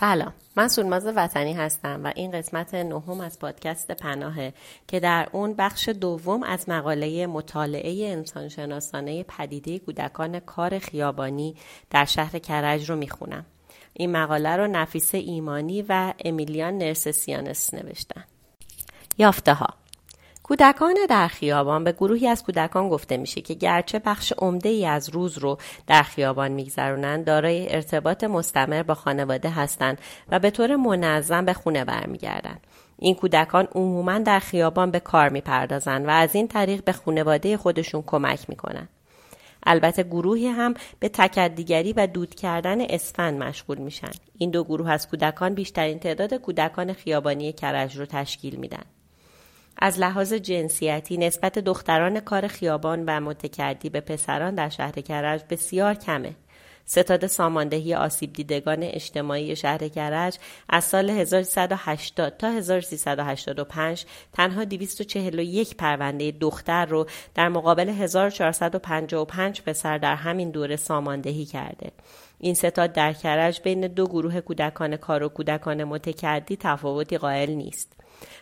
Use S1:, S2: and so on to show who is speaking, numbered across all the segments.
S1: سلام. من سولماز وطنی هستم و این قسمت نهم از پادکست پناهه که در اون بخش دوم از مقاله مطالعه انسانشناسانه پدیده کودکان کار خیابانی در شهر کرج رو می‌خونم. این مقاله رو نفیسه ایمانی و امیلیان نرسسیانس نوشتن. یافته ها کودکان در خیابان به گروهی از کودکان گفته میشه که گرچه بخش عمده ای از روز رو در خیابان میگذرونند دارای ارتباط مستمر با خانواده هستند و به طور منظم به خونه برمیگردند این کودکان عموما در خیابان به کار می‌پردازند و از این طریق به خانواده خودشون کمک می‌کنند البته گروهی هم به تکدیگری و دود کردن اسفند مشغول میشن. این دو گروه از کودکان بیشترین تعداد کودکان خیابانی کرج رو تشکیل میدن. از لحاظ جنسیتی نسبت دختران کار خیابان و متکردی به پسران در شهر کرج بسیار کمه. ستاد ساماندهی آسیب دیدگان اجتماعی شهر کرج از سال 1380 تا 1385 تنها 241 پرونده دختر رو در مقابل 1455 پسر در همین دوره ساماندهی کرده. این ستاد در کرج بین دو گروه کودکان کار و کودکان متکردی تفاوتی قائل نیست.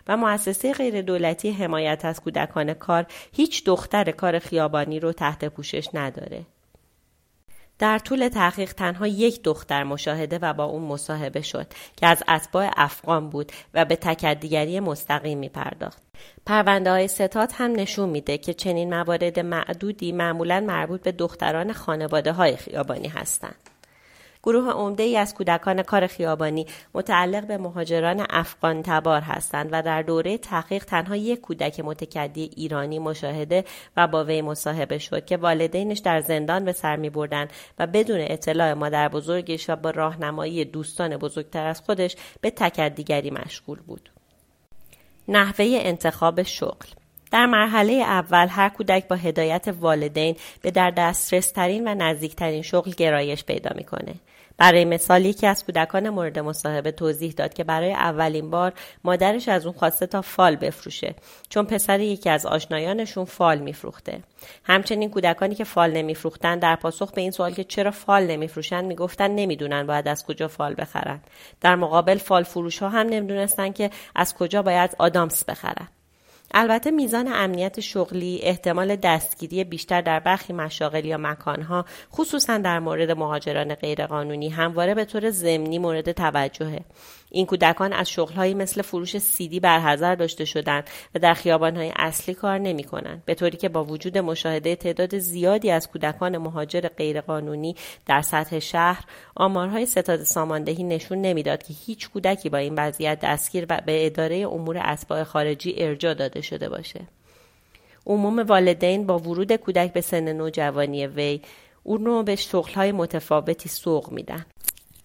S1: و مؤسسه غیر دولتی حمایت از کودکان کار هیچ دختر کار خیابانی رو تحت پوشش نداره. در طول تحقیق تنها یک دختر مشاهده و با اون مصاحبه شد که از اتباع افغان بود و به تکدیگری مستقیم می پرداخت. پرونده های ستاد هم نشون میده که چنین موارد معدودی معمولا مربوط به دختران خانواده های خیابانی هستند. گروه عمده ای از کودکان کار خیابانی متعلق به مهاجران افغان تبار هستند و در دوره تحقیق تنها یک کودک متکدی ایرانی مشاهده و با وی مصاحبه شد که والدینش در زندان به سر می بردن و بدون اطلاع مادر بزرگش و با راهنمایی دوستان بزرگتر از خودش به تکدیگری مشغول بود. نحوه انتخاب شغل در مرحله اول هر کودک با هدایت والدین به در دسترس ترین و نزدیکترین شغل گرایش پیدا می‌کنه. برای مثال یکی از کودکان مورد مصاحبه توضیح داد که برای اولین بار مادرش از اون خواسته تا فال بفروشه چون پسر یکی از آشنایانشون فال میفروخته. همچنین کودکانی که فال نمیفروختن در پاسخ به این سوال که چرا فال نمیفروشن می‌گفتن نمی‌دونن باید از کجا فال بخرن. در مقابل فال فروش ها هم نمی‌دونستن که از کجا باید آدامس بخرن. البته میزان امنیت شغلی احتمال دستگیری بیشتر در برخی مشاغل یا مکانها خصوصا در مورد مهاجران غیرقانونی همواره به طور ضمنی مورد توجهه. این کودکان از شغلهایی مثل فروش سیدی برحضر داشته شدند و در خیابانهای اصلی کار نمی کنند به طوری که با وجود مشاهده تعداد زیادی از کودکان مهاجر غیرقانونی در سطح شهر آمارهای ستاد ساماندهی نشون نمی‌داد که هیچ کودکی با این وضعیت دستگیر و به اداره امور اتباع خارجی ارجا داده شده باشه. عموم والدین با ورود کودک به سن نوجوانی وی اون رو به شغلهای متفاوتی سوق میدن.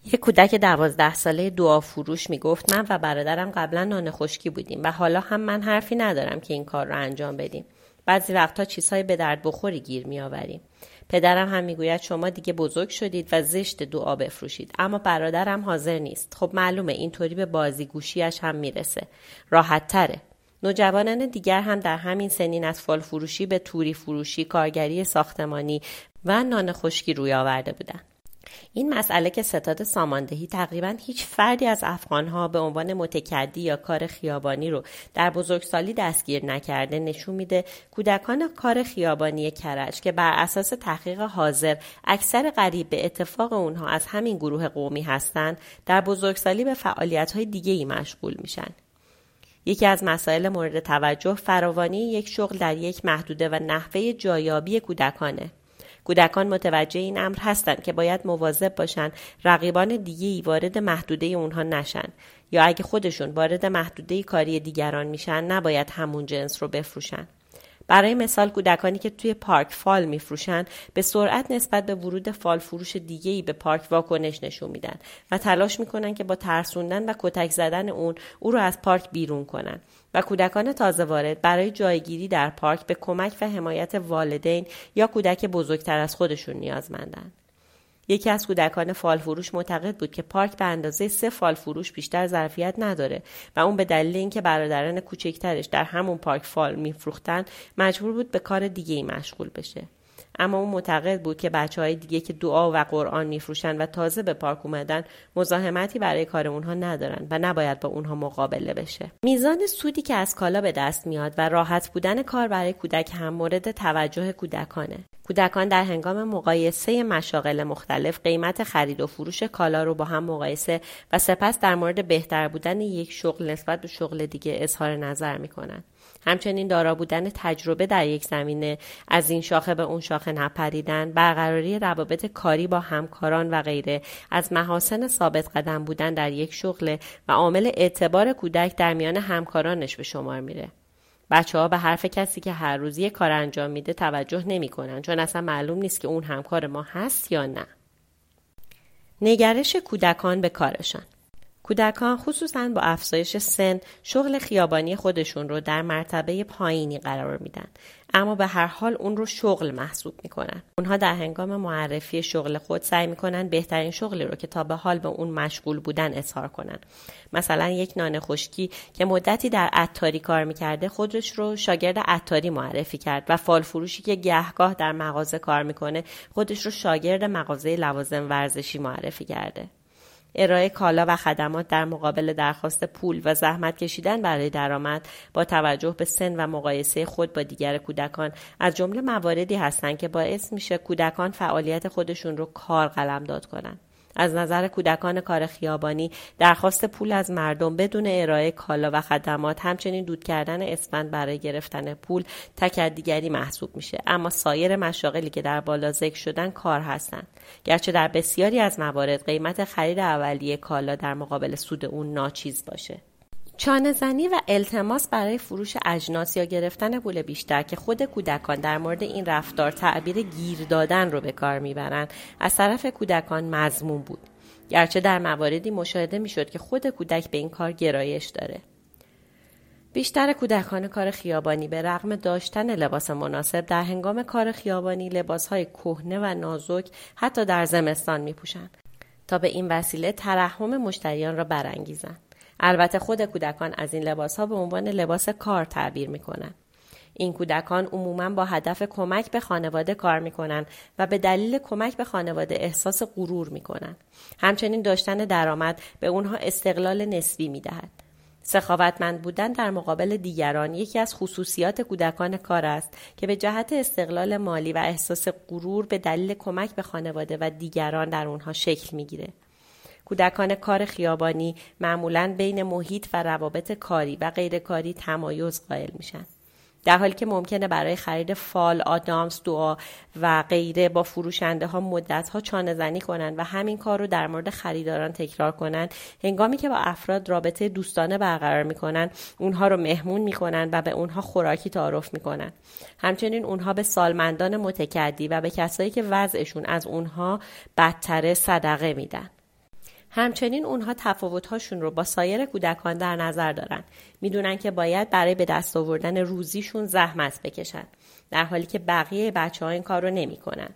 S1: یک کودک دوازده ساله دعا فروش می گفت من و برادرم قبلا نان خشکی بودیم و حالا هم من حرفی ندارم که این کار رو انجام بدیم. بعضی وقتها چیزهای به درد بخوری گیر می آوریم. پدرم هم می‌گوید شما دیگه بزرگ شدید و زشت دعا بفروشید. اما برادرم حاضر نیست. خب معلومه اینطوری به بازی گوشیش هم می‌رسه. راحت تره نوجوانان دیگر هم در همین سنین از فال فروشی به توری فروشی کارگری ساختمانی و نان خشکی روی آورده بودند. این مسئله که ستاد ساماندهی تقریبا هیچ فردی از افغانها به عنوان متکدی یا کار خیابانی رو در بزرگسالی دستگیر نکرده نشون میده کودکان کار خیابانی کرج که بر اساس تحقیق حاضر اکثر قریب به اتفاق اونها از همین گروه قومی هستند در بزرگسالی به فعالیت های دیگه ای مشغول میشن. یکی از مسائل مورد توجه فراوانی یک شغل در یک محدوده و نحوه جایابی کودکانه. کودکان متوجه این امر هستند که باید مواظب باشند رقیبان دیگه ای وارد محدوده اونها نشن. یا اگه خودشون وارد محدوده کاری دیگران میشن نباید همون جنس رو بفروشن. برای مثال کودکانی که توی پارک فال میفروشن به سرعت نسبت به ورود فال فروش دیگه ای به پارک واکنش نشون میدن و تلاش می‌کنن که با ترسوندن و کتک زدن اون او رو از پارک بیرون کنن. و کودکان تازه وارد برای جایگیری در پارک به کمک و حمایت والدین یا کودک بزرگتر از خودشون نیازمندند. یکی از کودکان فال فروش معتقد بود که پارک به اندازه سه فال فروش بیشتر ظرفیت نداره و اون به دلیل اینکه برادران کوچکترش در همون پارک فال میفروختن مجبور بود به کار دیگه ای مشغول بشه. اما اون معتقد بود که بچه های دیگه که دعا و قرآن میفروشن و تازه به پارک اومدن مزاحمتی برای کار اونها ندارن و نباید با اونها مقابله بشه. میزان سودی که از کالا به دست میاد و راحت بودن کار برای کودک هم مورد توجه کودکانه. کودکان در هنگام مقایسه مشاغل مختلف قیمت خرید و فروش کالا رو با هم مقایسه و سپس در مورد بهتر بودن یک شغل نسبت به شغل دیگه اظهار نظر می‌کنن. همچنین دارا بودن تجربه در یک زمینه. از این شاخه به اون شاخه نپریدن. برقراری روابط کاری با همکاران و غیره. از محاسن ثابت قدم بودن در یک شغل و عامل اعتبار کودک در میان همکارانش به شمار میره. بچه ها به حرف کسی که هر روز یک کار انجام میده توجه نمی‌کنن چون اصلا معلوم نیست که اون همکار ما هست یا نه. نگرش کودکان به کارشان. کودکان خصوصا با افزایش سن شغل خیابانی خودشون رو در مرتبه پایینی قرار میدن. اما به هر حال اون رو شغل محسوب می‌کنن. اونها در هنگام معرفی شغل خود سعی می‌کنن بهترین شغلی رو که تا به حال به اون مشغول بودن اظهار کنن. مثلا یک نان خشکی که مدتی در عطاری کار می‌کرده خودش رو شاگرد عطاری معرفی کرد و فال فروشی که گهگاه در مغازه کار می‌کنه خودش رو شاگرد مغازه لوازم ورزشی معرفی کرده. ارائه کالا و خدمات در مقابل درخواست پول و زحمت کشیدن برای درآمد با توجه به سن و مقایسه خود با دیگر کودکان از جمله مواردی هستند که باعث میشه کودکان فعالیت خودشون رو کار قلمداد کنند. از نظر کودکان کار خیابانی درخواست پول از مردم بدون ارائه کالا و خدمات همچنین دود کردن اسفند برای گرفتن پول تکدیگری محسوب میشه. اما سایر مشاغلی که در بالا ذکر شدن کار هستند. گرچه در بسیاری از موارد قیمت خرید اولیه کالا در مقابل سود اون ناچیز باشه. چانه زنی و التماس برای فروش اجناس یا گرفتن پول بیشتر که خود کودکان در مورد این رفتار تعبیر گیر دادن رو به کار می‌برند از طرف کودکان مضمون بود گرچه در مواردی مشاهده می‌شد که خود کودک به این کار گرایش داره بیشتر کودکان کار خیابانی به رغم داشتن لباس مناسب در هنگام کار خیابانی لباسهای کهنه و نازک حتی در زمستان می تا به این وسیله ترحم مشتریان را برانگیزند. البته خود کودکان از این لباس ها به عنوان لباس کار تعبیر می کنند. این کودکان عموما با هدف کمک به خانواده کار می کنند و به دلیل کمک به خانواده احساس غرور می کنند. همچنین داشتن درآمد به اونها استقلال نسبی می دهد. سخاوتمند بودن در مقابل دیگران یکی از خصوصیات کودکان کار است که به جهت استقلال مالی و احساس غرور به دلیل کمک به خانواده و دیگران در اونها شکل می‌گیره. کودکان کار خیابانی معمولا بین محیط و روابط کاری و غیرکاری تمایز قائل میشن. در حالی که ممکنه برای خرید فال، آدامس، دعا و غیره با فروشنده ها مدت ها چانه زنی کنند و همین کار رو در مورد خریداران تکرار کنند هنگامی که با افراد رابطه دوستانه برقرار می‌کنن اونها رو مهمون می‌کنن و به اونها خوراکی تعارف می‌کنن همچنین اونها به سالمندان متکدی و به کسایی که وضعشون از اونها بدتره صدقه میدن همچنین اونها تفاوتهاشون رو با سایر کودکان در نظر دارن. می‌دونن که باید برای به دست آوردن روزیشون زحمت بکشن. در حالی که بقیه بچه ها این کار رو نمی‌کنن.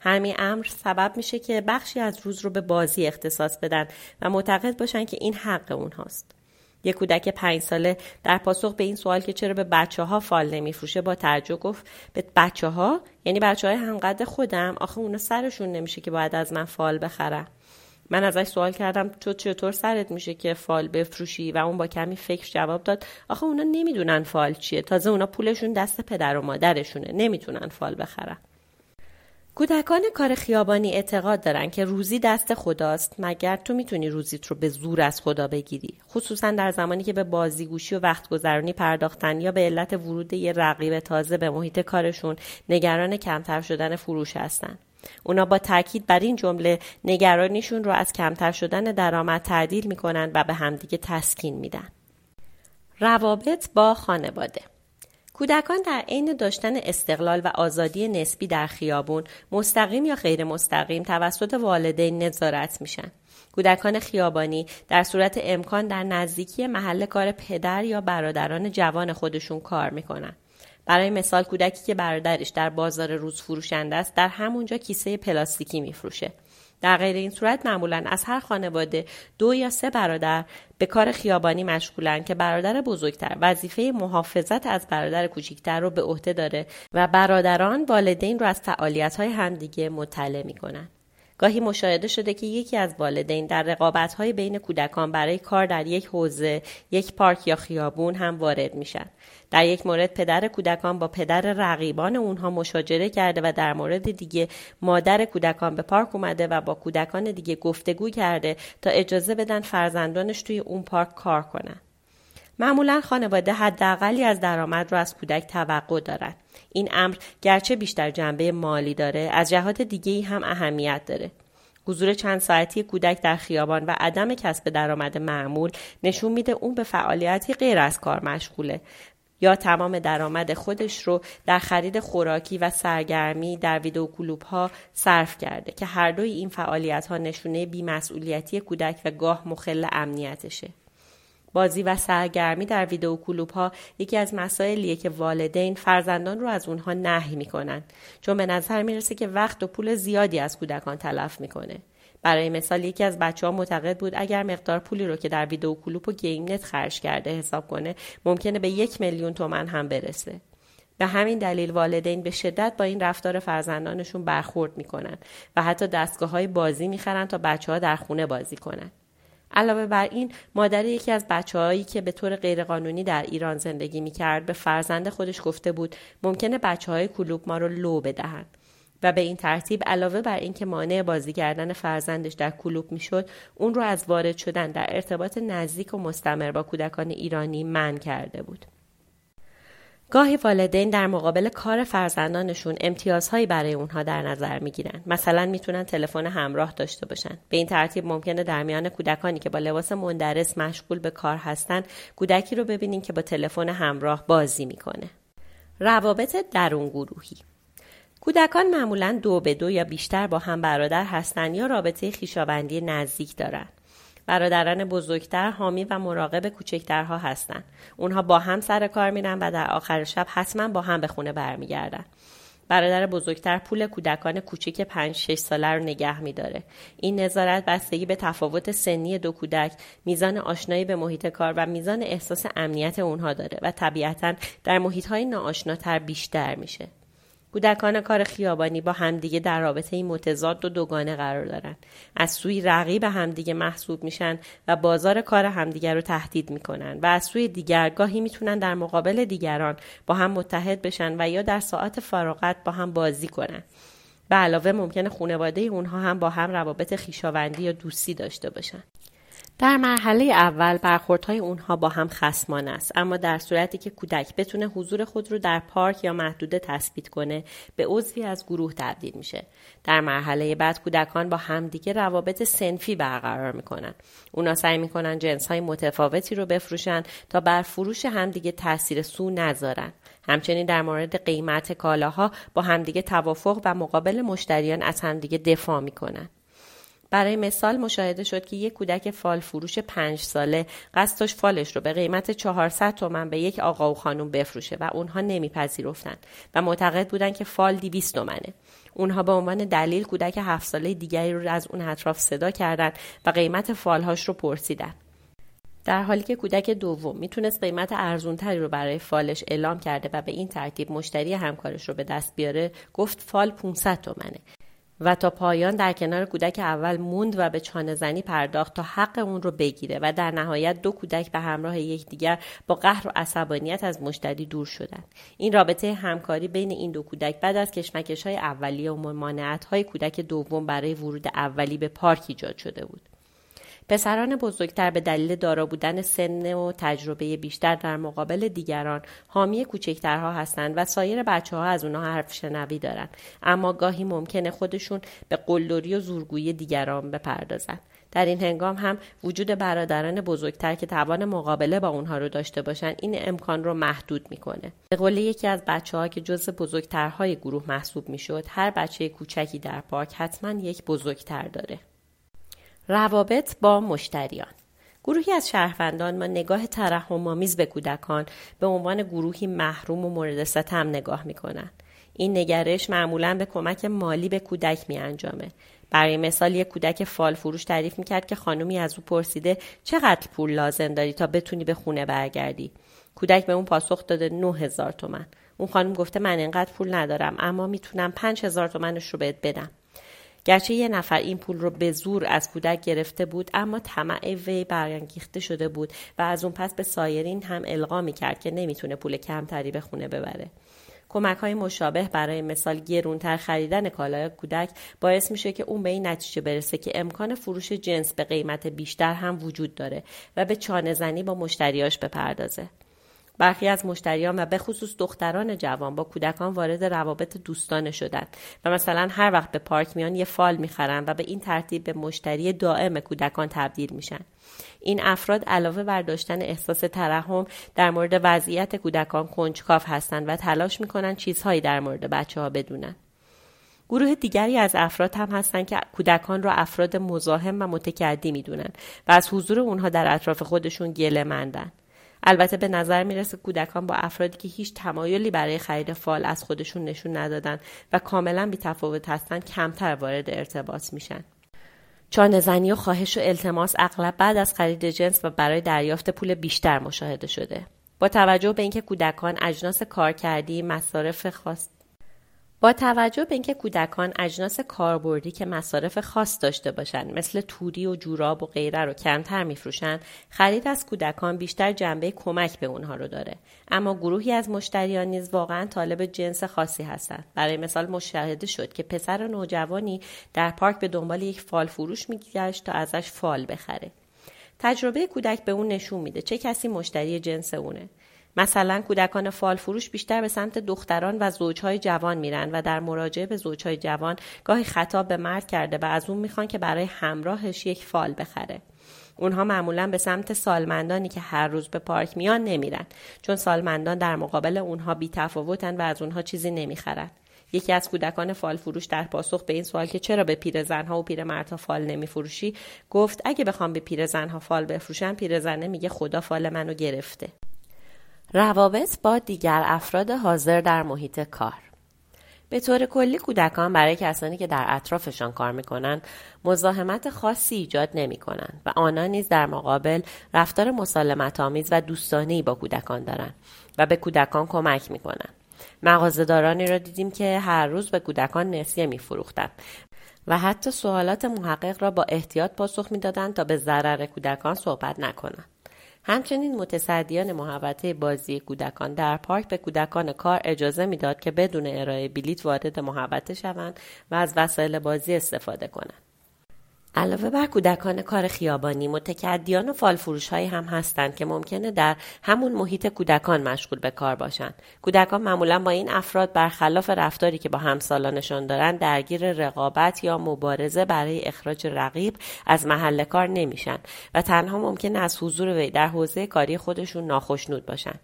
S1: همین امر سبب میشه که بخشی از روز رو به بازی اختصاص بدن و معتقد باشن که این حق اونهاست. یک کودک پنج ساله در پاسخ به این سوال که چرا به بچه ها فال نمیفروشه با تعجب گفت به بچه ها یعنی بچه های همقدر خودم آخه اونا سرشون نمیشه که باید از من فال بخرم من ازش سوال کردم تو چطور سرت میشه که فال بفروشی؟ و اون با کمی فکر جواب داد آخه اونا نمی‌دونن فال چیه. تازه اونا پولشون دست پدر و مادرشونه نمی‌تونن فال بخرن. کودکان کار خیابانی اعتقاد دارن که روزی دست خداست مگر تو می‌تونی روزیت رو به زور از خدا بگیری؟ خصوصا در زمانی که به بازیگوشی و وقت گذرانی پرداختن یا به علت ورود یه رقیب تازه به محیط کارشون نگران کمتر شدن فروش هستن. اونا با تاکید بر این جمله نگرانیشون رو از کمتر شدن درآمد تعدیل می‌کنن و به همدیگه تسکین میدن. روابط با خانواده کودکان در عین داشتن استقلال و آزادی نسبی در خیابون مستقیم یا غیر مستقیم توسط والدین نظارت میشن. کودکان خیابانی در صورت امکان در نزدیکی محل کار پدر یا برادران جوان خودشون کار می‌کنن. برای مثال کودکی که برادرش در بازار روز فروشنده است در همونجا کیسه پلاستیکی میفروشه در غیر این صورت معمولا از هر خانواده دو یا سه برادر به کار خیابانی مشغولن که برادر بزرگتر وظیفه محافظت از برادر کوچکتر رو به عهده داره و برادران والدین رو از فعالیت های همدیگه مطلع می‌کنن. گاهی مشاهده شده که یکی از والدین در رقابت بین کودکان برای کار در یک حوزه، یک پارک یا خیابون هم وارد میشن. در یک مورد پدر کودکان با پدر رقیبان اونها مشاجره کرده و در مورد دیگه مادر کودکان به پارک اومده و با کودکان دیگه گفتگو کرده تا اجازه بدن فرزندانش توی اون پارک کار کنن. معمولا خانواده حداقلی از درآمد رو از کودک توقع دارند. این امر گرچه بیشتر جنبه مالی داره از جهات دیگه هم اهمیت داره. حضور چند ساعتی کودک در خیابان و عدم کسب درآمد معمول نشون میده اون به فعالیتی غیر از کار مشغوله یا تمام درآمد خودش رو در خرید خوراکی و سرگرمی در ویدیو کلوب ها صرف کرده که هر دوی این فعالیت ها نشونه بیمسئولیتی کودک و گاه مخل امنیتشه. بازی و سرگرمی در ویدیو کلوب ها یکی از مسائلیه که والدین فرزندان رو از اونها نهی می‌کنن. چون به نظر می‌رسه که وقت و پول زیادی از کودکان تلف می‌کنه. برای مثال یکی از بچه ها معتقد بود اگر مقدار پولی رو که در ویدیو کلوپ و گیم نت خرج کرده حساب کنه ممکنه به یک میلیون تومن هم برسه. به همین دلیل والدین به شدت با این رفتار فرزندانشون برخورد می‌کنن و حتی دستگاه های بازی می‌خرن تا بچه ها در خونه بازی کنن. علاوه بر این مادر یکی از بچههایی که به طور غیرقانونی در ایران زندگی می‌کرد به فرزند خودش گفته بود ممکنه بچه های کلوب ما رو لو بدهند و به این ترتیب علاوه بر اینکه مانع بازی کردن فرزندش در کلوب می‌شد اون رو از وارد شدن در ارتباط نزدیک و مستمر با کودکان ایرانی من کرده بود. گاهی والدین در مقابل کار فرزندانشون امتیازهایی برای اونها در نظر می‌گیرن. مثلا می‌تونن تلفن همراه داشته باشن. به این ترتیب ممکنه در میان کودکانی که با لباس مندرس مشغول به کار هستن کودکی رو ببینین که با تلفن همراه بازی می‌کنه. روابط درون گروهی. کودکان معمولا دو به دو یا بیشتر با هم برادر هستند یا رابطه خیشاوندی نزدیک دارند. برادران بزرگتر حامی و مراقب کوچکترها هستند. اونها با هم سر کار میرن و در آخر شب حتما با هم به خونه برمیگردن. برادر بزرگتر پول کودکان کوچک 5 6 ساله رو نگه میداره. این نظارت بستگی به تفاوت سنی دو کودک، میزان آشنایی به محیط کار و میزان احساس امنیت اونها داره و طبیعتا در محیط های ناآشناتر بیشتر میشه. کودکان کار خیابانی با همدیگه در رابطه متضاد و دوگانه قرار دارن. از سوی رقیب همدیگه محسوب میشن و بازار کار همدیگه رو تهدید می‌کنن و از سوی دیگر گاهی می‌تونن در مقابل دیگران با هم متحد بشن و یا در ساعت فراغت با هم بازی کنن. به علاوه ممکنه خانواده اونها هم با هم روابط خیشاوندی یا دوستی داشته باشن. در مرحله اول برخوردهای اونها با هم خسمان است اما در صورتی که کودک بتونه حضور خود رو در پارک یا محدوده تثبیت کنه به عضوی از گروه تبدیل میشه. در مرحله بعد کودکان با همدیگه روابط سنفی برقرار می‌کنن. اونا سعی می‌کنن جنس های متفاوتی رو بفروشن تا بر فروش همدیگه تاثیر سو نذارن. همچنین در مورد قیمت کالاها با همدیگه توافق و مقابل مشتریان از همدیگه دفاع می‌کنن. برای مثال مشاهده شد که یک کودک فال فروش پنج ساله قصد داشت فالش رو به قیمت 400 تومن به یک آقا و خانم بفروشه و اونها نمیپذیرفتند و معتقد بودند که فال 200 تومنه. اونها به عنوان دلیل کودک هفت ساله دیگری رو از اون اطراف صدا کردند و قیمت فالهاش رو پرسیدن در حالی که کودک دوم می‌تونست قیمت ارزونتری رو برای فالش اعلام کرده و به این ترتیب مشتری همکارش رو به دست بیاره گفت فال 500 تومنه. و تا پایان در کنار کودک اول موند و به چانه زنی پرداخت تا حق اون رو بگیره و در نهایت دو کودک به همراه یکدیگر با قهر و عصبانیت از مشتری دور شدند. این رابطه همکاری بین این دو کودک بعد از کشمکش های اولیه و ممانعت های کودک دوم برای ورود اولی به پارک ایجاد شده بود. پسران بزرگتر به دلیل دارا بودن سن و تجربه بیشتر در مقابل دیگران حامی کوچکترها هستند و سایر بچه ها از اونها حرف شنوی دارند. اما گاهی ممکنه خودشون به قلدری و زورگویی دیگران بپردازند. در این هنگام هم وجود برادران بزرگتر که توان مقابله با اونها رو داشته باشند این امکان رو محدود می‌کنه. به قول یکی از بچه ها که جز بزرگترهای گروه محسوب می‌شد هر بچه کوچکی در پارک حتما یک بزرگتر داره. روابط با مشتریان. گروهی از شهروندان با نگاه ترحم‌آمیز به کودکان به عنوان گروهی محروم و مورد ستم نگاه می‌کنند. این نگرش معمولا به کمک مالی به کودک می انجامه. برای مثال یک کودک فال فروش تعریف می‌کرد که خانومی از او پرسیده چقدر پول لازم داری تا بتونی به خونه برگردی؟ کودک به اون پاسخ داده 9000 تومن. اون خانم گفته من اینقدر پول ندارم اما می‌تونم 5000 تومنش رو بهت بدم. گرچه یه نفر این پول رو به زور از کودک گرفته بود اما طمع وی برانگیخته شده بود و از اون پس به سایرین هم القا می‌کرد که نمی‌تونه پول کمتری به خونه ببره کمک های مشابه برای مثال گرونتر خریدن کالای کودک باعث میشه که اون به این نتیجه برسه که امکان فروش جنس به قیمت بیشتر هم وجود داره و به چانه زنی با مشتریاش بپردازه. برخی از مشتریان و به خصوص دختران جوان با کودکان وارد روابط دوستانه شدند و مثلا هر وقت به پارک میان یه فال می‌خرن و به این ترتیب به مشتری دائم کودکان تبدیل میشن این افراد علاوه بر داشتن احساس ترحم در مورد وضعیت کودکان کنجکاو هستند و تلاش می‌کنن چیزهایی در مورد بچه ها بدونن گروه دیگری از افراد هم هستند که کودکان را افراد مزاحم و متکدی می‌دونن و از حضور اونها در اطراف خودشون گله مندن. البته به نظر می‌رسه کودکان با افرادی که هیچ تمایلی برای خرید فال از خودشون نشون ندادن و کاملا بیتفاوت هستند کمتر وارد ارتباط میشن. چانه زنی و خواهش و التماس اغلب بعد از خرید جنس و برای دریافت پول بیشتر مشاهده شده. با توجه به اینکه کودکان اجناس کارکردی مصارف خاص با توجه به اینکه کودکان اجناس کاربردی که مصارف خاص داشته باشند مثل توری و جوراب و غیره رو کمتر میفروشند خرید از کودکان بیشتر جنبه کمک به اونها رو داره. اما گروهی از مشتریان نیز واقعا طالب جنس خاصی هستند. برای مثال مشاهده شد که پسر نوجوانی در پارک به دنبال یک فال فروش میگشت تا ازش فال بخره. تجربه کودک به اون نشون میده چه کسی مشتری جنس اونه. مثلا کودکان فال فروش بیشتر به سمت دختران و زوجهای جوان میرن و در مراجعه به زوجهای جوان گاهی خطاب به مرد کرده و از اون می‌خوان که برای همراهش یک فال بخره. اونها معمولا به سمت سالمندانی که هر روز به پارک میان نمیرن چون سالمندان در مقابل اونها بی تفاوتن و از اونها چیزی نمی‌خرن. یکی از کودکان فال فروش در پاسخ به این سوال که چرا به پیرزنها و پیرمردها فال نمیفروشی گفت اگه بخوام به پیرزنها فال بفروشم پیرزنه میگه خدا فال منو گرفته روابط با دیگر افراد حاضر در محیط کار به طور کلی کودکان برای کسانی که در اطرافشان کار می‌کنند مزاحمت خاصی ایجاد نمی کنند و آنان نیز در مقابل رفتار مسالمت آمیز و دوستانه با کودکان دارند و به کودکان کمک می کنند. مغازهدارانی را دیدیم که هر روز به کودکان نسیه می فروختند و حتی سوالات محقق را با احتیاط پاسخ می‌دادند تا به ضرر کودکان صحبت نکنند. همچنین متصدیان محوطه بازی کودکان در پارک به کودکان کار اجازه می‌داد که بدون ارائه بلیت وارد محوطه شوند و از وسایل بازی استفاده کنند. علاوه بر کودکان کار خیابانی متکدیان و فالفروش هایی هم هستند که ممکنه در همون محیط کودکان مشغول به کار باشند. کودکان معمولا با این افراد برخلاف رفتاری که با همسالانشان دارند درگیر رقابت یا مبارزه برای اخراج رقیب از محل کار نمیشن و تنها ممکنه از حضور وی در حوزه کاری خودشون ناخشنود باشند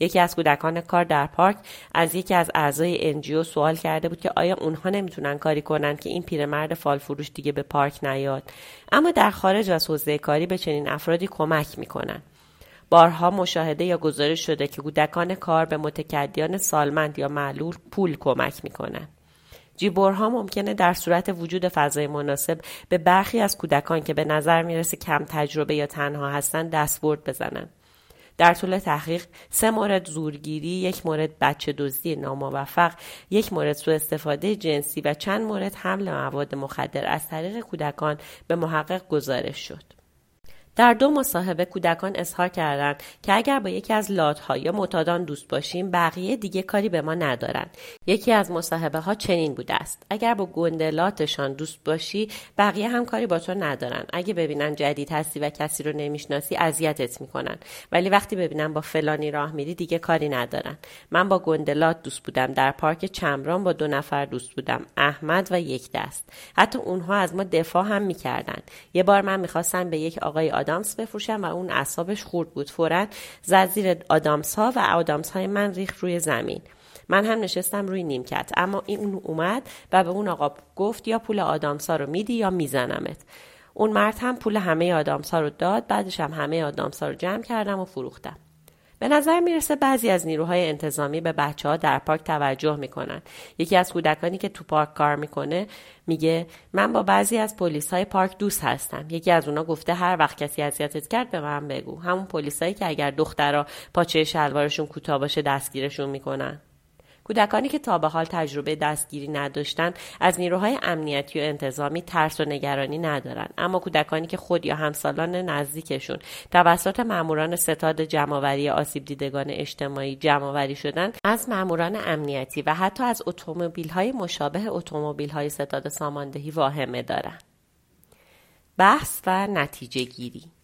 S1: یکی از کودکان کار در پارک از یکی از اعضای انجیو سوال کرده بود که آیا اونها نمی‌تونن کاری کنن که این پیرمرد فال فروش دیگه به پارک نیاد؟ اما در خارج از حوزه کاری به چنین افرادی کمک می‌کنن. بارها مشاهده یا گزارش شده که کودکان کار به متکدیان سالمند یا معلول پول کمک می‌کنن جیبورها ممکنه در صورت وجود فضای مناسب به برخی از کودکان که به نظر می‌رسه کم تجربه یا تنها هستند دستبرد بزنند در طول تحقیق سه مورد زورگیری، یک مورد بچه دزدی ناموفق، یک مورد سوء استفاده جنسی و چند مورد حمل مواد مخدر از طریق کودکان به محقق گزارش شد. در دو مصاحبه کودکان اظهار کردند که اگر با یکی از لاتها یا متادان دوست باشیم بقیه دیگه کاری به ما ندارند. یکی از مصاحبه ها چنین بوده است. اگر با گندلاتشان دوست باشی بقیه هم کاری با تو ندارن اگه ببینن جدید هستی و کسی رو نمی‌شناسی اذیتت می‌کنن. ولی وقتی ببینن با فلانی راه میری دیگه کاری ندارن. من با گندلات دوست بودم. در پارک چمران با دو نفر دوست بودم. احمد و یک دست. حتی اونها از ما دفاع هم می‌کردن یه بار من می‌خواستم به یک آقای آدامس بفروشم و اون اعصابش خورد بود. فورا زد زیر آدامس ها و آدامس های من ریخ روی زمین. من هم نشستم روی نیمکت. اما این اومد و به اون آقا گفت یا پول آدامسا رو میدی یا میزنمت. اون مرد هم پول همه آدامسا رو داد. بعدش هم همه آدامسا رو جمع کردم و فروختم. به نظر می‌رسه بعضی از نیروهای انتظامی به بچه ها در پارک توجه می‌کنن. یکی از کودکانی که تو پارک کار می‌کنه میگه من با بعضی از پلیس های پارک دوست هستم. یکی از اونا گفته هر وقت کسی اذیتت کرد به من بگو. همون پلیسایی که اگر دخترها پاچه شلوارشون کوتاه باشه دستگیرشون می‌کنن. کودکانی که تا به حال تجربه دستگیری نداشتن از نیروهای امنیتی و انتظامی ترس و نگرانی ندارند. اما کودکانی که خود یا همسالان نزدیکشون توسط ماموران ستاد جمعآوری آسیب دیدگان اجتماعی جمعآوری شدن از ماموران امنیتی و حتی از اتومبیل های مشابه اتومبیل های ستاد ساماندهی واهمه دارند. بحث و نتیجه گیری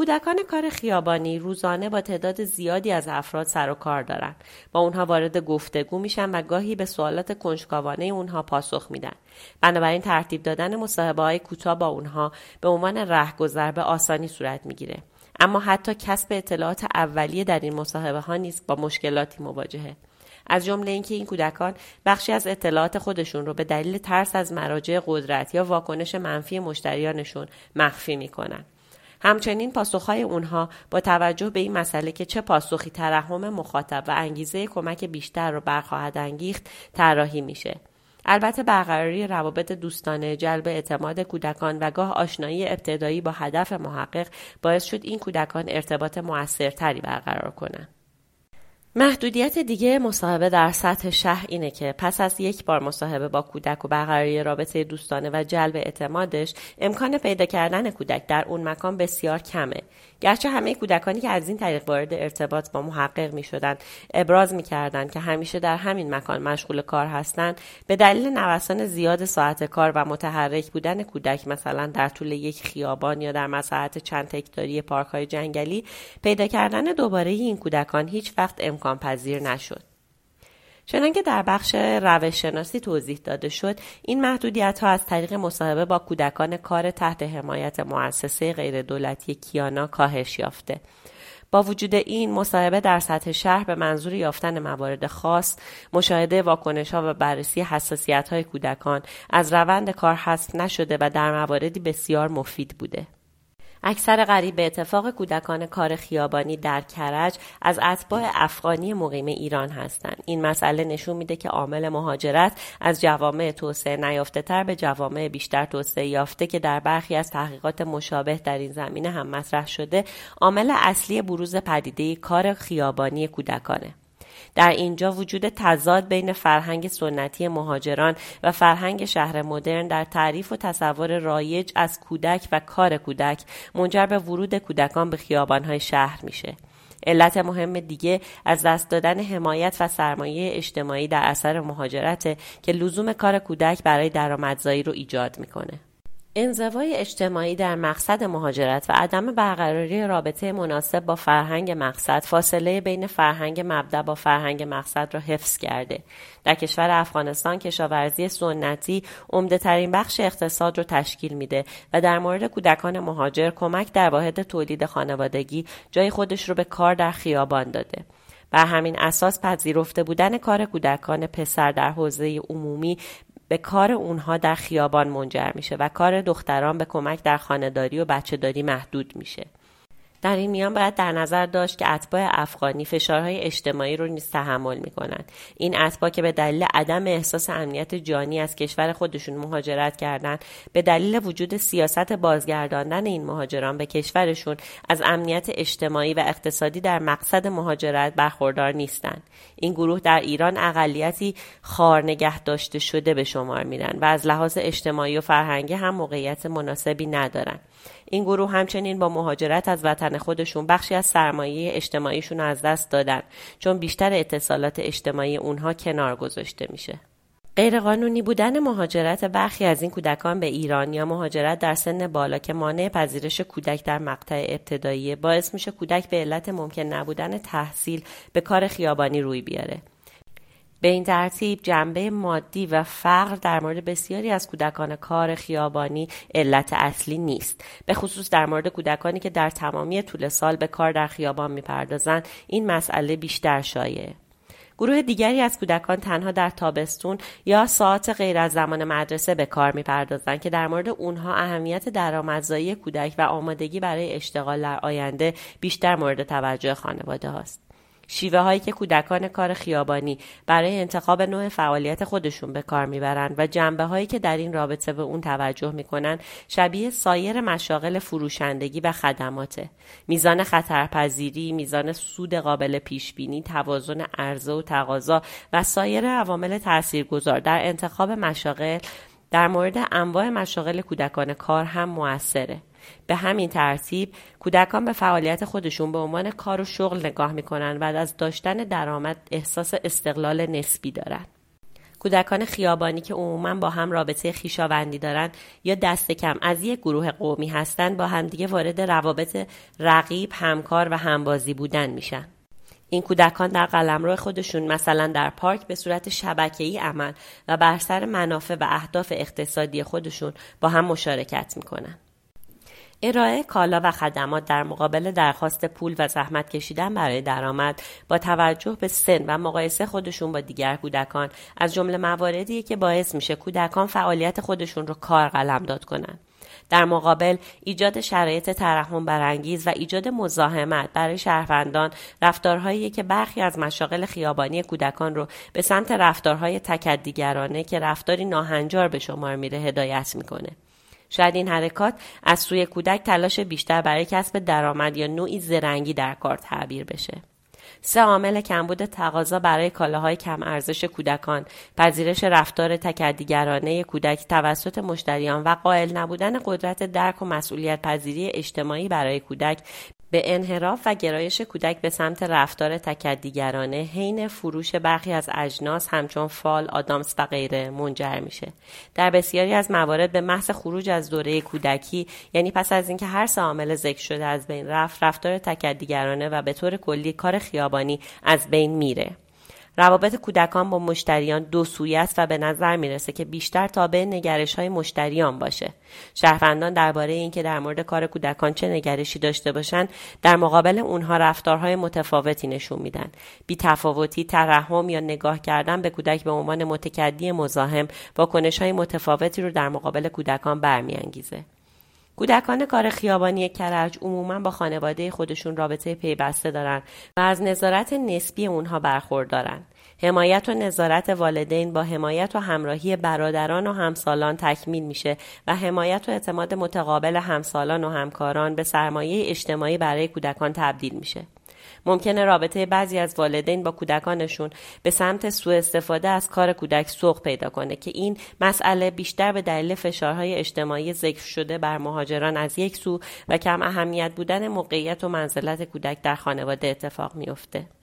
S1: کودکان کار خیابانی روزانه با تعداد زیادی از افراد سر و کار دارند. با اونها وارد گفتگو میشن و گاهی به سوالات کنجکاوانه اونها پاسخ میدن. بنابراین ترتیب دادن مصاحبه های کوتاه با اونها به عنوان رهگذر به آسانی صورت می‌گیره. اما حتی کسب اطلاعات اولیه در این مصاحبه ها نیز با مشکلاتی مواجهه. از جمله اینکه این کودکان بخشی از اطلاعات خودشون رو به دلیل ترس از مراجع قدرت یا واکنش منفی مشتریانشون مخفی می‌کنن. همچنین پاسخهای اونها با توجه به این مسئله که چه پاسخی ترحم مخاطب و انگیزه کمک بیشتر رو برخواهد انگیخت طراحی میشه. البته برقراری روابط دوستانه جلب اعتماد کودکان و گاه آشنایی ابتدایی با هدف محقق باعث شد این کودکان ارتباط موثرتری برقرار کنند. محدودیت دیگه مصاحبه در سطح شهر اینه که پس از یک بار مصاحبه با کودک و برقراری رابطه دوستانه و جلب اعتمادش امکان پیدا کردن کودک در اون مکان بسیار کمه. گرچه همه کودکانی که از این طریق وارد ارتباط با محقق می شدن ابراز می کردن که همیشه در همین مکان مشغول کار هستند به دلیل نوسان زیاد ساعت کار و متحرک بودن کودک مثلا در طول یک خیابان یا در مساحت چند تکتاری پارک های جنگلی پیدا کردن دوباره این کودکان هیچ وقت امکان پذیر نشد چنانکه در بخش روش شناسی توضیح داده شد این محدودیت ها از طریق مصاحبه با کودکان کار تحت حمایت مؤسسه غیردولتی کیانا کاهش یافته. با وجود این مصاحبه در سطح شهر به منظور یافتن موارد خاص مشاهده واکنش ها و بررسی حساسیت های کودکان از روند کار حذف نشده و در مواردی بسیار مفید بوده. اکثر غریب به اتفاق کودکان کار خیابانی در کرج از اتباع افغانی مقیم ایران هستند. این مسئله نشون میده که عامل مهاجرت از جوامع توسعه نیافته تر به جوامع بیشتر توسعه یافته که در برخی از تحقیقات مشابه در این زمینه هم مطرح شده عامل اصلی بروز پدیده کار خیابانی کودکانه. در اینجا وجود تضاد بین فرهنگ سنتی مهاجران و فرهنگ شهر مدرن در تعریف و تصور رایج از کودک و کار کودک منجر به ورود کودکان به خیابانهای شهر میشه. علت مهم دیگه از دست دادن حمایت و سرمایه اجتماعی در اثر مهاجرت که لزوم کار کودک برای درآمدزایی رو ایجاد می‌کنه. انزوای اجتماعی در مقصد مهاجرت و عدم برقراری رابطه مناسب با فرهنگ مقصد فاصله بین فرهنگ مبدا با فرهنگ مقصد را حفظ کرده. در کشور افغانستان کشاورزی سنتی عمده ترین بخش اقتصاد رو تشکیل میده و در مورد کودکان مهاجر کمک در واحد تولید خانوادگی جای خودش رو به کار در خیابان داده. بر همین اساس پذیرفته بودن کار کودکان پسر در حوزه عمومی به کار اونها در خیابان منجر میشه و کار دختران به کمک در خانهداری و بچهداری محدود میشه. در این میان باید در نظر داشت که اتباع افغانی فشارهای اجتماعی رو نیز تحمل می‌کنند. این اتباع که به دلیل عدم احساس امنیت جانی از کشور خودشون مهاجرت کردند به دلیل وجود سیاست بازگرداندن این مهاجران به کشورشون از امنیت اجتماعی و اقتصادی در مقصد مهاجرت برخوردار نیستند. این گروه در ایران اقلیتی خار نگه داشته شده به شمار میرن و از لحاظ اجتماعی و فرهنگی هم موقعیت مناسبی ندارند این گروه همچنین با مهاجرت از وطن خودشون بخشی از سرمایه اجتماعیشون از دست دادن چون بیشتر اتصالات اجتماعی اونها کنار گذاشته میشه. غیرقانونی بودن مهاجرت برخی از این کودکان به ایران یا مهاجرت در سن بالا که مانع پذیرش کودک در مقطع ابتدایی باعث میشه کودک به علت ممکن نبودن تحصیل به کار خیابانی روی بیاره. به این ترتیب جنبه مادی و فقر در مورد بسیاری از کودکان کار خیابانی علت اصلی نیست به خصوص در مورد کودکانی که در تمامی طول سال به کار در خیابان می‌پردازند این مسئله بیشتر شایعه گروه دیگری از کودکان تنها در تابستون یا ساعت غیر از زمان مدرسه به کار می‌پردازند که در مورد اونها اهمیت درآمدزایی کودک و آمادگی برای اشتغال در آینده بیشتر مورد توجه خانواده هاست. شیوه هایی که کودکان کار خیابانی برای انتخاب نوع فعالیت خودشون به کار می‌برند و جنبه هایی که در این رابطه به اون توجه می‌کنن شبیه سایر مشاغل فروشندگی و خدماته. میزان خطرپذیری میزان سود قابل پیش بینی توازن عرضه و تقاضا و سایر عوامل تاثیرگذار در انتخاب مشاغل در مورد انواع مشاغل کودکان کار هم موثره. به همین ترتیب کودکان به فعالیت خودشون به عنوان کار و شغل نگاه می‌کنن و از داشتن درآمد احساس استقلال نسبی دارند. کودکان خیابانی که عموما با هم رابطه خیشاوندی دارند یا دست کم از یک گروه قومی هستند با همدیگه وارد روابط رقیب همکار و همبازی بودن میشن این کودکان در قلمرو خودشون مثلا در پارک به صورت شبکه‌ای عمل و بر سر منافع و اهداف اقتصادی خودشون با هم مشارکت می‌کنن. ارائه کالا و خدمات در مقابل درخواست پول و زحمت کشیدن برای درآمد با توجه به سن و مقایسه خودشون با دیگر کودکان از جمله مواردی که باعث میشه کودکان فعالیت خودشون رو کار قلم داد کنن. در مقابل ایجاد شرایط ترحم برانگیز و ایجاد مزاحمت برای شهروندان رفتارهایی که برخی از مشاغل خیابانی کودکان رو به سمت رفتارهای تکدیگرانه که رفتاری ناهنجار به شمار میره هدایت می‌کنه شاید این حرکات از سوی کودک تلاش بیشتر برای کسب درآمد یا نوعی زرنگی در کار تعبیر بشه. سه عامل کمبود تقاضا برای کالاهای کم ارزش کودکان، پذیرش رفتار تکدیگرانه کودک توسط مشتریان و قائل نبودن قدرت درک و مسئولیت پذیری اجتماعی برای کودک به انحراف و گرایش کودک به سمت رفتار تکدیگرانه حین فروش برخی از اجناس همچون فال، آدامس و غیره منجر میشه. در بسیاری از موارد به محض خروج از دوره کودکی یعنی پس از اینکه هر سه عامل ذکر شده از بین رفت، رفتار تکدیگرانه و به طور کلی کار خیابانی از بین میره. روابط کودکان با مشتریان دو سویه است و به نظر می‌رسه که بیشتر تابع نگرش های مشتریان باشه. شهروندان درباره اینکه در مورد کار کودکان چه نگرشی داشته باشند در مقابل اونها رفتارهای متفاوتی نشون میدن. بی تفاوتی، ترحم یا نگاه کردن به کودک به عنوان متکدی مزاحم واکنش های متفاوتی رو در مقابل کودکان برمیانگیزه. کودکان کار خیابانی کرج عموما با خانواده خودشون رابطه پیوسته دارن و از نظارت نسبی اونها برخوردارن. حمایت و نظارت والدین با حمایت و همراهی برادران و همسالان تکمیل میشه و حمایت و اعتماد متقابل همسالان و همکاران به سرمایه اجتماعی برای کودکان تبدیل میشه. ممکنه رابطه بعضی از والدین با کودکانشون به سمت سوء استفاده از کار کودک سوق پیدا کنه که این مسئله بیشتر به دلیل فشارهای اجتماعی ذکر شده بر مهاجران از یک سو و کم اهمیت بودن موقعیت و منزلت کودک در خانواده اتفاق میافته.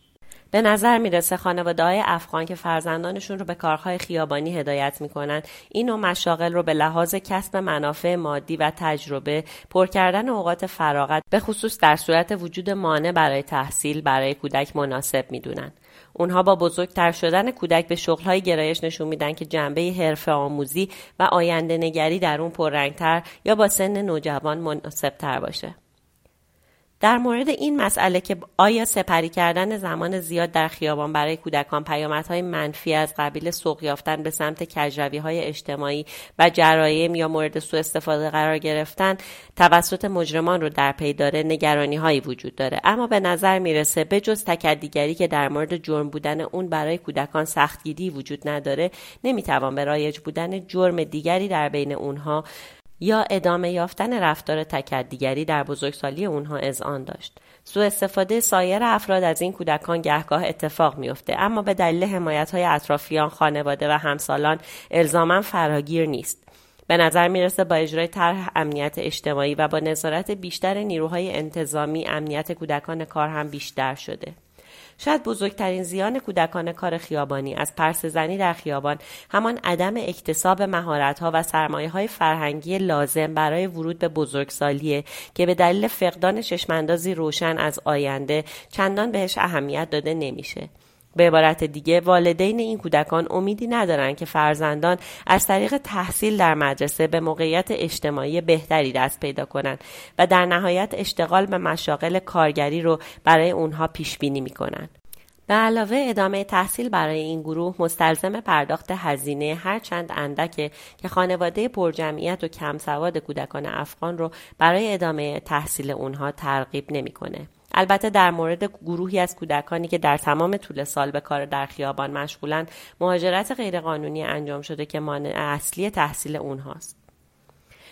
S1: به نظر می‌رسه خانواده های افغان که فرزندانشون رو به کارهای خیابانی هدایت می‌کنن این نوع مشاغل رو به لحاظ کسب منافع مادی و تجربه پر کردن اوقات فراغت به خصوص در صورت وجود مانع برای تحصیل برای کودک مناسب می‌دونن. اونها با بزرگتر شدن کودک به شغلهای گرایش نشون میدن که جنبه حرفه آموزی و آینده نگری در اون پررنگتر یا با سن نوجوان مناسبتر باشه. در مورد این مسئله که آیا سپری کردن زمان زیاد در خیابان برای کودکان پیامدهای منفی از قبیل سوق یافتن به سمت کجروی های اجتماعی و جرایم یا مورد سوء استفاده قرار گرفتن توسط مجرمان رو در پی داره نگرانی هایی وجود داره. اما به نظر می‌رسه به جز تکدیگری که در مورد جرم بودن اون برای کودکان سختگیری وجود نداره نمی‌توان به رایج بودن جرم دیگری در بین اونها یا ادامه یافتن رفتار تکدیگری در بزرگسالی اونها اذعان داشت. سوء استفاده سایر افراد از این کودکان گهگاه اتفاق میافته اما به دلیل حمایت های اطرافیان خانواده و همسالان الزاما فراگیر نیست. به نظر می‌رسه با اجرای طرح امنیت اجتماعی و با نظارت بیشتر نیروهای انتظامی امنیت کودکان کار هم بیشتر شده. شاید بزرگترین زیان کودکان کار خیابانی از پرس زنی در خیابان همان عدم اکتساب مهارت‌ها و سرمایه های فرهنگی لازم برای ورود به بزرگسالیه که به دلیل فقدان چشماندازی روشن از آینده چندان بهش اهمیت داده نمیشه. به عبارت دیگه والدین این کودکان امیدی ندارند که فرزندان از طریق تحصیل در مدرسه به موقعیت اجتماعی بهتری دست پیدا کنند و در نهایت اشتغال به مشاغل کارگری رو برای اونها پیش بینی می‌کنن. به علاوه ادامه تحصیل برای این گروه مستلزم پرداخت هزینه هرچند اندکه که خانواده پرجمعیت و کم سواد کودکان افغان رو برای ادامه تحصیل اونها ترغیب نمی‌کنه. البته در مورد گروهی از کودکانی که در تمام طول سال به کار در خیابان مشغولند مهاجرت غیرقانونی انجام شده که مانع اصلی تحصیل اونهاست.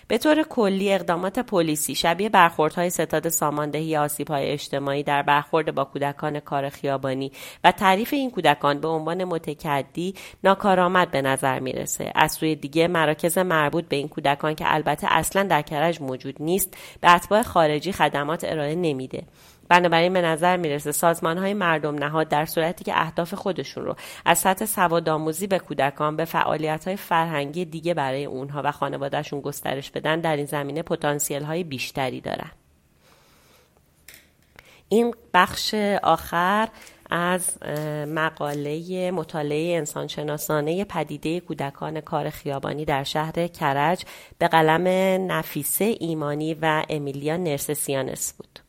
S1: به طور کلی اقدامات پلیسی شبیه برخوردهای ستاد ساماندهی آسیبهای اجتماعی در برخورد با کودکان کار خیابانی و تعریف این کودکان به عنوان متکدی ناکارآمد به نظر می‌رسه. از سوی دیگه مراکز مربوط به این کودکان که البته اصلا در کرج موجود نیست به اتباع خارجی خدمات ارائه نمیده. بنابراین به نظر می‌رسه سازمان های مردم نهاد در صورتی که اهداف خودشون رو از سطح سوادآموزی به کودکان به فعالیت های فرهنگی دیگه برای اونها و خانوادهشون گسترش بدن در این زمینه پتانسیل های بیشتری دارن این بخش آخر از مقاله مطالعه انسانشناسانه پدیده کودکان کار خیابانی در شهر کرج به قلم نفیسه ایمانی و امیلیا نرسسیانس بود.